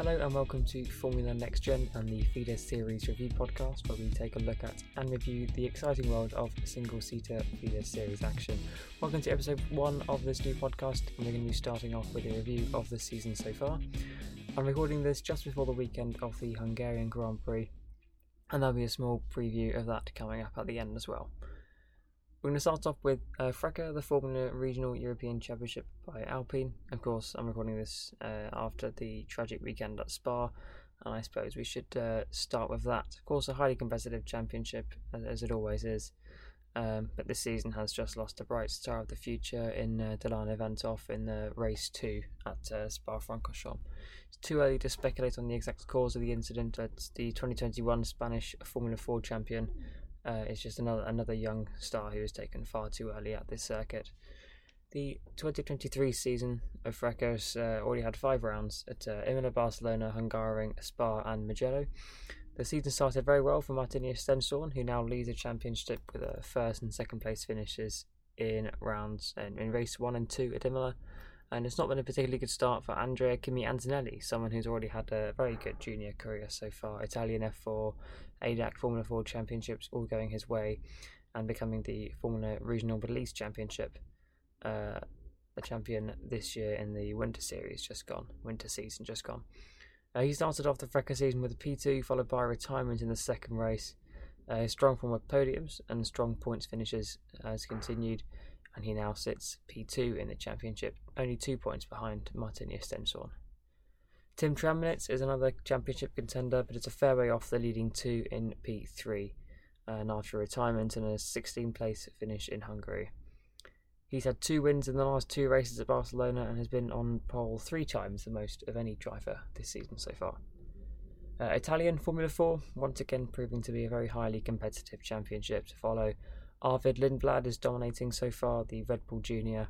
Hello and welcome to Formula Next Gen and the Feeder Series review podcast, where we take a look at and review the exciting world of single seater Feeder Series action. Welcome to episode one of this new podcast, and we're going to be starting off with a review of the season so far. I'm recording this just before the weekend of the Hungarian Grand Prix, and there'll be a small preview of that coming up at the end as well. We're going to start off with uh, FRECA, the Formula Regional European Championship by Alpine. Of course, I'm recording this uh, after the tragic weekend at Spa, and I suppose we should uh, start with that. Of course, a highly competitive championship, as it always is. Um, but this season has just lost a bright star of the future in uh, Dilano van 't Hof in the race two at uh, Spa-Francorchamps. It's too early to speculate on the exact cause of the incident. but the 2021 Spanish Formula 4 champion uh, it's just another another young star who was taken far too early at this circuit. The 2023 season of FRECA uh, already had five rounds at uh, Imola, Barcelona, Hungaroring, Spa, and Mugello. The season started very well for Martinius Stenshorne, who now leads the championship with a first and second place finishes in rounds in, in race one and two at Imola, and it's not been a particularly good start for Andrea Kimi Antonelli, someone who's already had a very good junior career so far. Italian F4, ADAC Formula 4 championships all going his way, and becoming the Formula Regional Middle East Championship, uh, the champion this year in the Winter Series just gone, Winter season just gone. Uh, he started off the FRECA season with a P2, followed by retirement in the second race. Uh, his strong form of podiums and strong points finishes has continued and he now sits P2 in the championship, only two points behind Martinius Stenshorne. Tim Tramnitz is another championship contender, but it's a fair way off the leading two in P3, and after retirement and a 16th place finish in Hungary. He's had two wins in the last two races at Barcelona and has been on pole three times, the most of any driver this season so far. Uh, Italian Formula 4, once again proving to be a very highly competitive championship to follow Arvid Lindblad is dominating so far, the Red Bull Junior.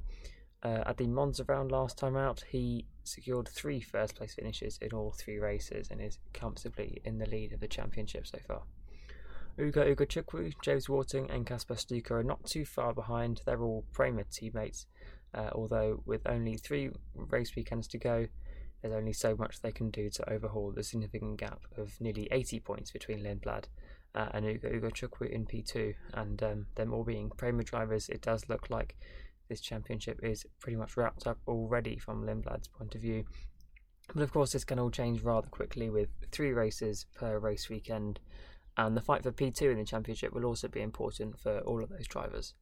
Uh, at the Monza round last time out, he secured three first place finishes in all three races and is comfortably in the lead of the championship so far. Ugo Ugochukwu, James Wharton, and Kacper Sztuka are not too far behind. They're all Prema teammates, uh, although with only three race weekends to go, there's only so much they can do to overhaul the significant gap of nearly 80 points between Lindblad uh, and Ugo, Ugochukwu in P2, and um, them all being Prema drivers, it does look like this championship is pretty much wrapped up already from Lindblad's point of view. But of course, this can all change rather quickly with three races per race weekend, and the fight for P2 in the championship will also be important for all of those drivers.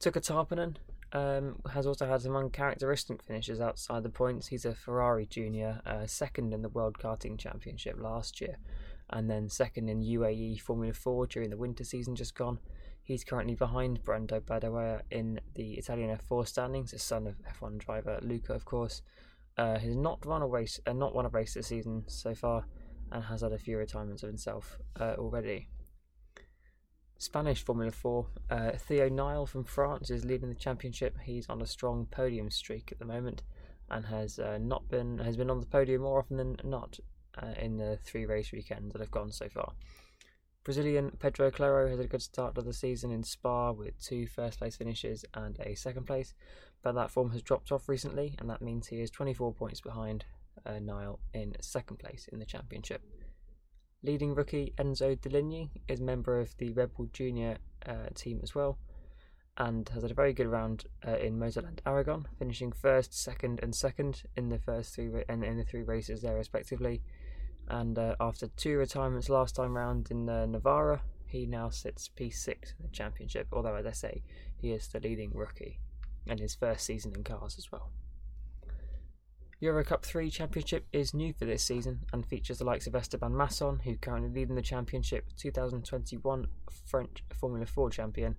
Tuukka Taponen um, has also had some uncharacteristic finishes outside the points. He's a Ferrari junior, uh, second in the World Karting Championship last year, and then second in UAE Formula 4 during the winter season just gone. He's currently behind Brando Badoer in the Italian F4 standings, the son of F1 driver Luca, of course. Uh, has not run a race, uh, not won a race this season so far, and has had a few retirements of himself uh, already. Spanish Formula 4, uh, Theo Nile from France is leading the championship. He's on a strong podium streak at the moment, and has uh, not been has been on the podium more often than not uh, in the three race weekends that have gone so far. Brazilian Pedro Clerot has a good start to the season in Spa with two first place finishes and a second place, but that form has dropped off recently, and that means he is 24 points behind uh, in second place in the championship. Leading rookie Enzo Deligny is member of the Red Bull Junior uh, team as well, and has had a very good round uh, in Motorland Aragon, finishing first, second, and second in the first three ra- in the three races there respectively and uh, after two retirements last time round in uh, Navarra, he now sits P6 in the championship. Although, as I say, he is the leading rookie, and his first season in cars as well. Eurocup 3 Championship is new for this season and features the likes of Esteban Masson, who currently leading the championship, 2021 French Formula 4 champion,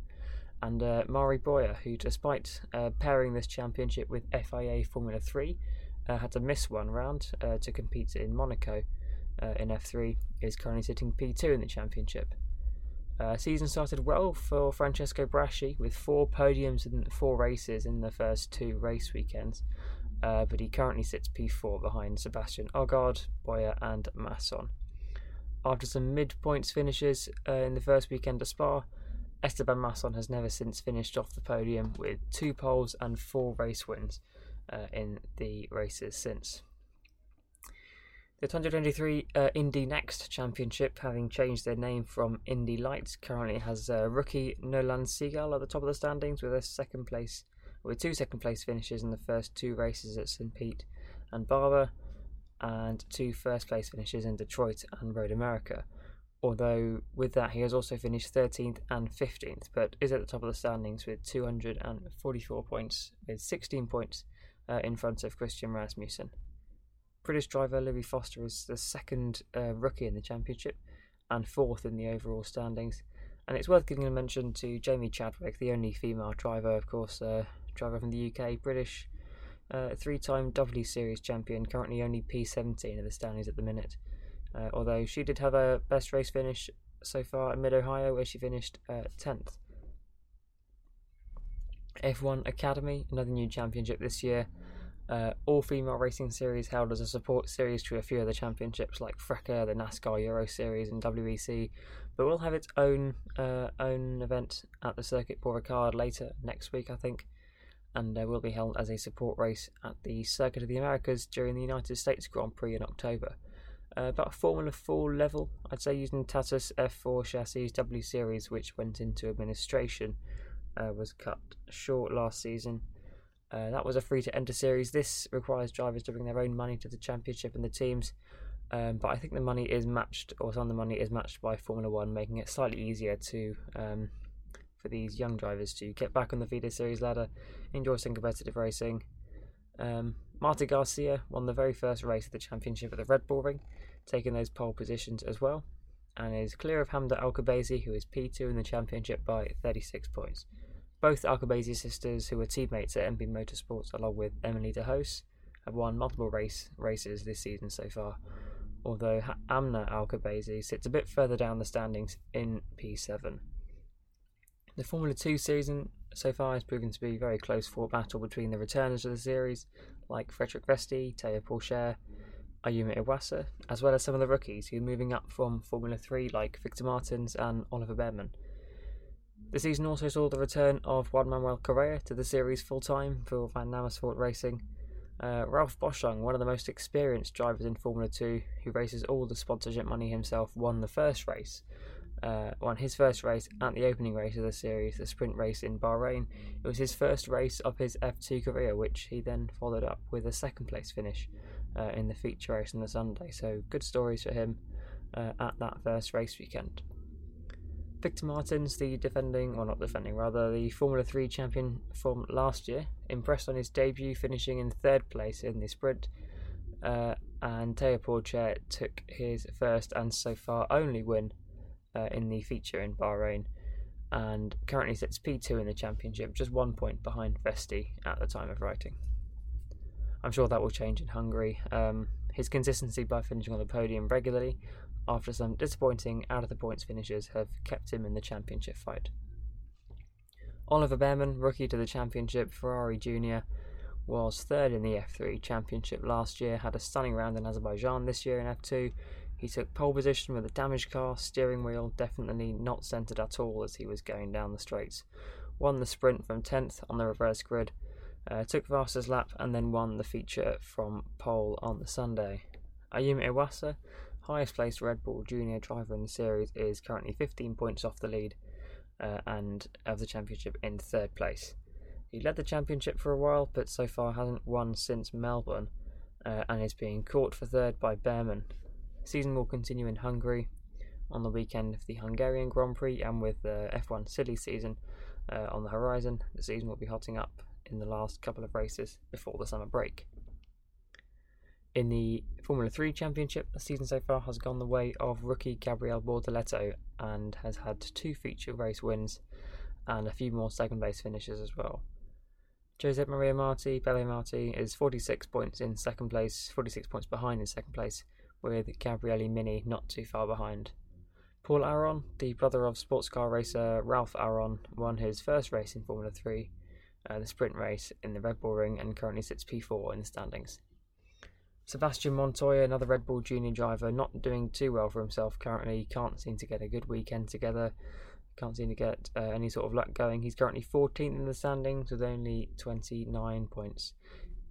and uh, Mari Boya, who, despite uh, pairing this championship with FIA Formula 3, uh, had to miss one round uh, to compete in Monaco uh, in F3 is currently sitting P2 in the championship. Uh, season started well for Francesco Braschi with four podiums in four races in the first two race weekends, but he currently sits P4 behind Sebastian Ogard, Boya, and Masson. After some mid points finishes in the first weekend of Spa, Esteban Masson has never since finished off the podium with two poles and four race wins uh, in the races since. The 2023 uh, Indy NXT Championship, having changed their name from Indy Lights, currently has uh, rookie Nolan Siegel at the top of the standings with a second place, with two second place finishes in the first two races at St Pete and Barber, and two first place finishes in Detroit and Road America. Although with that he has also finished 13th and 15th, but is at the top of the standings with 244 points, with 16 points uh, in front of Christian Rasmussen. British driver Louis Foster is the second uh, rookie in the championship and fourth in the overall standings. And it's worth giving a mention to Jamie Chadwick, the only female driver, of course, uh, driver from the UK, British, uh, three-time W Series champion, currently only P17 in the standings at the minute. Uh, although she did have a best race finish so far in Mid Ohio, where she finished uh, 10th. F1 Academy, another new championship this year. Uh, all female racing series held as a support series to a few other championships like FRECA, the NASCAR Euro Series, and WEC, but will have its own uh, own event at the Circuit Paul Ricard later next week, I think, and uh, will be held as a support race at the Circuit of the Americas during the United States Grand Prix in October. Uh, about a Formula 4 level, I'd say using Tatuus F4 chassis W Series, which went into administration, uh, was cut short last season uh, that was a free to enter series. This requires drivers to bring their own money to the championship and the teams. Um, but I think the money is matched, or some of the money is matched by Formula One, making it slightly easier to um, for these young drivers to get back on the Feeder Series ladder, enjoy some competitive racing. Um, Marta Garcia won the very first race of the championship at the Red Bull Ring, taking those pole positions as well, and is clear of Hamda Al Qubaisi, who is P2 in the championship by 36 points. Both Al Qubaisi sisters, who were teammates at MP Motorsports along with Emely de Heus, have won multiple race races this season so far, although Amna Al Qubaisi sits a bit further down the standings in P7. The Formula 2 season so far has proven to be a very close fought battle between the returners of the series, like Frederik Vesti, Théo Pourchaire, Ayumu Iwasa, as well as some of the rookies who are moving up from Formula 3, like Victor Martins and Oliver Bearman. The season also saw the return of Juan Manuel Correa to the series full time for Van Amersfoort Racing. Uh, Ralph Boschung, one of the most experienced drivers in Formula 2, who races all the sponsorship money himself, won the first race. Uh, won his first race at the opening race of the series, the sprint race in Bahrain. It was his first race of his F2 career, which he then followed up with a second place finish uh, in the feature race on the Sunday. So good stories for him uh, at that first race weekend. Victor Martins, the defending, or not defending, rather, the Formula 3 champion from last year, impressed on his debut, finishing in third place in the sprint. Uh, and Théo Pourchaire took his first and so far only win uh, in the feature in Bahrain and currently sits P2 in the championship, just one point behind Vesti at the time of writing. I'm sure that will change in Hungary. Um, his consistency by finishing on the podium regularly after some disappointing out of the points finishes have kept him in the championship fight. Oliver Bearman, rookie to the championship, Ferrari Junior, was third in the F3 championship last year, had a stunning round in Azerbaijan this year in F2. He took pole position with a damaged car, steering wheel definitely not centered at all as he was going down the straights. Won the sprint from 10th on the reverse grid, uh, took fastest lap, and then won the feature from pole on the Sunday. Ayumu Iwasa highest placed Red Bull junior driver in the series, is currently 15 points off the lead uh, and of the championship in third place. He led the championship for a while, but so far hasn't won since Melbourne uh, and is being caught for third by Bearman. season will continue in Hungary on the weekend of the Hungarian Grand Prix and with the F1 silly season uh, on the horizon. The season will be hotting up in the last couple of races before the summer break. In the Formula 3 Championship, the season so far has gone the way of rookie Gabriel Bortoleto and has had two feature race wins and a few more second place finishes as well. Josep Maria Marti, Pepe Marti, is 46 points in second place, 46 points behind in second place, with Gabriele Mini not too far behind. Paul Aron, the brother of sports car racer Ralf Aron, won his first race in Formula 3, uh, the sprint race in the Red Bull Ring, and currently sits P4 in the standings. Sebastian Montoya, another Red Bull Junior driver, not doing too well for himself currently. Can't seem to get a good weekend together. Can't seem to get uh, any sort of luck going. He's currently 14th in the standings with only 29 points.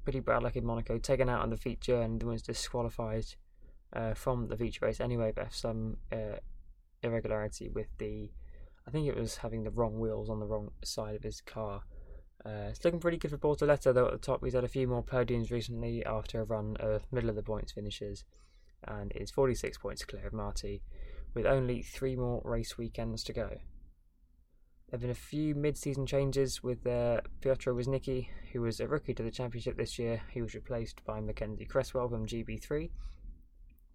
Pretty bad luck in Monaco, taken out on the feature and was disqualified uh, from the feature race anyway, but some uh, irregularity with the. I think it was having the wrong wheels on the wrong side of his car. Uh, it's looking pretty good for Bortoleto though at the top. He's had a few more podiums recently after a run of middle of the points finishes, and is 46 points clear of Marti with only three more race weekends to go. There have been a few mid-season changes with uh, Piotr Wisnicki, who was a rookie to the championship this year. He was replaced by McKenzie Cresswell from GB3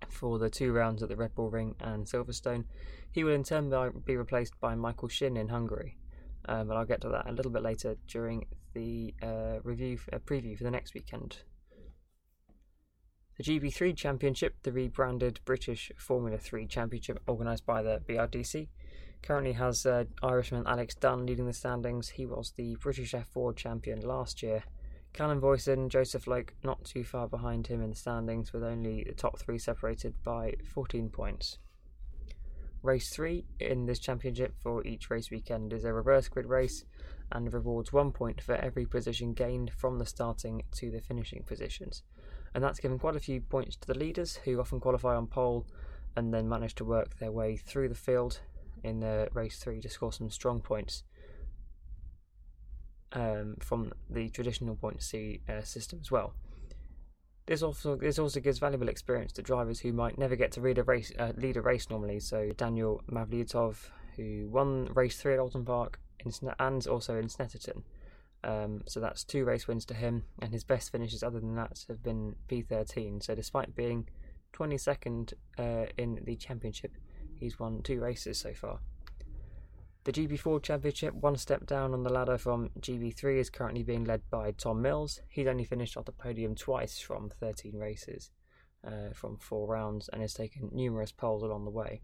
for the two rounds at the Red Bull Ring and Silverstone. He will in turn be replaced by Michael Shin in Hungary, um, but I'll get to that a little bit later during the uh, review uh, preview for the next weekend. The GB3 Championship, the rebranded British Formula 3 Championship organised by the BRDC, currently has uh, Irishman Alex Dunn leading the standings. He was the British F4 champion last year Callum Voisin, Joseph Loake not too far behind him in the standings, with only the top three separated by 14 points. Race 3 in this championship for each race weekend is a reverse grid race and rewards one point for every position gained from the starting to the finishing positions. And that's given quite a few points to the leaders, who often qualify on pole and then manage to work their way through the field in the race 3 to score some strong points um, from the traditional point uh, system as well. This also this also gives valuable experience to drivers who might never get to a race, uh, lead a race normally. So Daniel Mavlyutov, who won race three at Oulton Park in, and also in Snetterton. Um, so that's two race wins to him, and his best finishes other than that have been P13. So despite being 22nd uh, in the championship, he's won two races so far. The GB4 Championship, one step down on the ladder from GB3, is currently being led by Tom Mills. He's only finished off the podium twice from 13 races, uh, from four rounds, and has taken numerous poles along the way.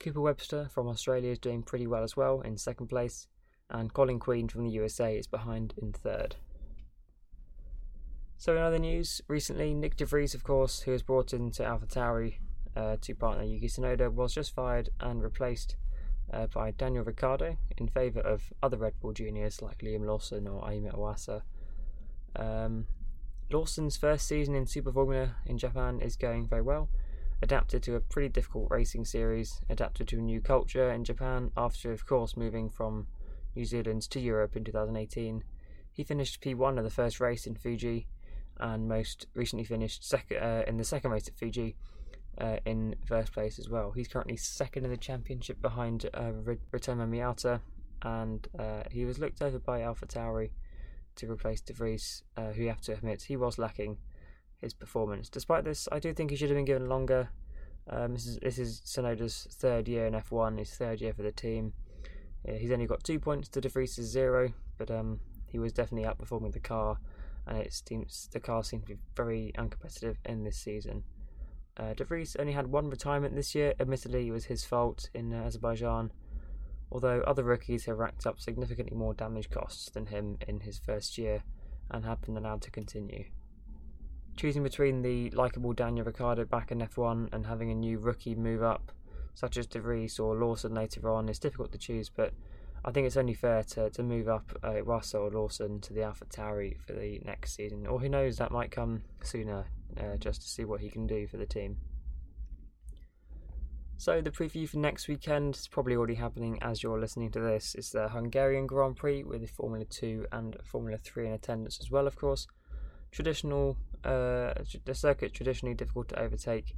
Cooper Webster from Australia is doing pretty well as well, in second place, and Colin Queen from the USA is behind in third. So, in other news, recently Nyck de Vries, of course, who was brought into AlphaTauri uh, to partner Yuki Tsunoda, was just fired and replaced uh, by Daniel Ricciardo in favour of other Red Bull juniors like Liam Lawson or Ayumu Iwasa. Um, Lawson's first season in Super Formula in Japan is going very well. Adapted to a pretty difficult racing series, adapted to a new culture in Japan after, of course, moving from New Zealand to Europe in 2018. He finished P1 of the first race in Fuji and most recently finished sec- uh, in the second race at Fuji uh, in first place as well. He's currently second in the championship behind uh, Ritomo Miyata, and uh, he was looked over by AlphaTauri to replace De Vries, uh, who you have to admit he was lacking his performance. Despite this, I do think he should have been given longer. Um, this is this is Tsunoda's third year in F1, his third year for the team. Yeah, he's only got two points to De Vries' zero, but um, he was definitely outperforming the car, and it seems the car seemed to be very uncompetitive in this season. Uh, De Vries only had one retirement this year. Admittedly, it was his fault in uh, Azerbaijan, although other rookies have racked up significantly more damage costs than him in his first year and have been allowed to continue. Choosing between the likeable Daniel Ricciardo back in F1 and having a new rookie move up, such as De Vries or Lawson later on, is difficult to choose, but I think it's only fair to, to move up uh, Russell or Lawson to the Alpha Tauri for the next season, or who knows, that might come sooner uh, just to see what he can do for the team. So the preview for next weekend is probably already happening as you're listening to this. It's the Hungarian Grand Prix with the Formula 2 and Formula 3 in attendance as well, of course. Traditional, uh, the circuit traditionally difficult to overtake,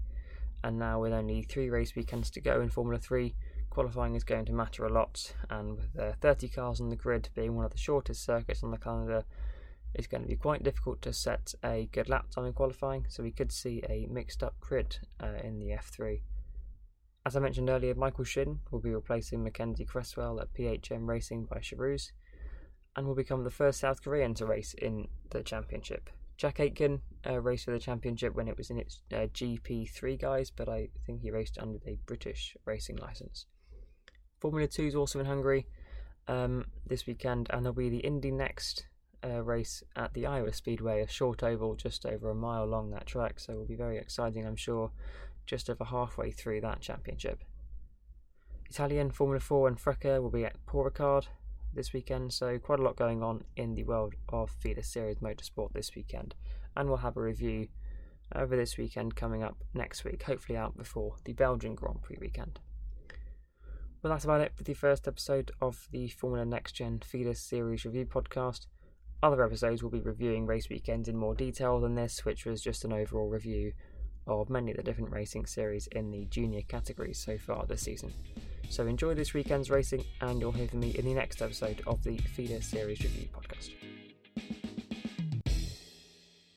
and now with only three race weekends to go in Formula 3, qualifying is going to matter a lot. And with uh, 30 cars on the grid being one of the shortest circuits on the calendar, it's going to be quite difficult to set a good lap time in qualifying, so we could see a mixed up grid uh, in the F3. As I mentioned earlier, Michael Shin will be replacing McKenzie Cresswell at PHM Racing by Charouz and will become the first South Korean to race in the championship. Jack Aitken uh, raced for the championship when it was in its uh, GP3 guise, but I think he raced under a British racing license. Formula 2 is also in Hungary um, this weekend, and there'll be the Indy NXT uh, race at the Iowa Speedway, a short oval just over a mile long that track, so it will be very exciting, I'm sure, just over halfway through that championship. Italian Formula 4 and FRECA will be at Paul Ricard this weekend, so quite a lot going on in the world of Feeder Series Motorsport this weekend, and we'll have a review over this weekend coming up next week, hopefully out before the Belgian Grand Prix weekend. Well, that's about it for the first episode of the Formula Next Gen Feeder Series Review podcast. Other episodes we'll be reviewing race weekends in more detail than this, which was just an overall review of many of the different racing series in the junior categories so far this season. So enjoy this weekend's racing, and you'll hear from me in the next episode of the Feeder Series Review podcast.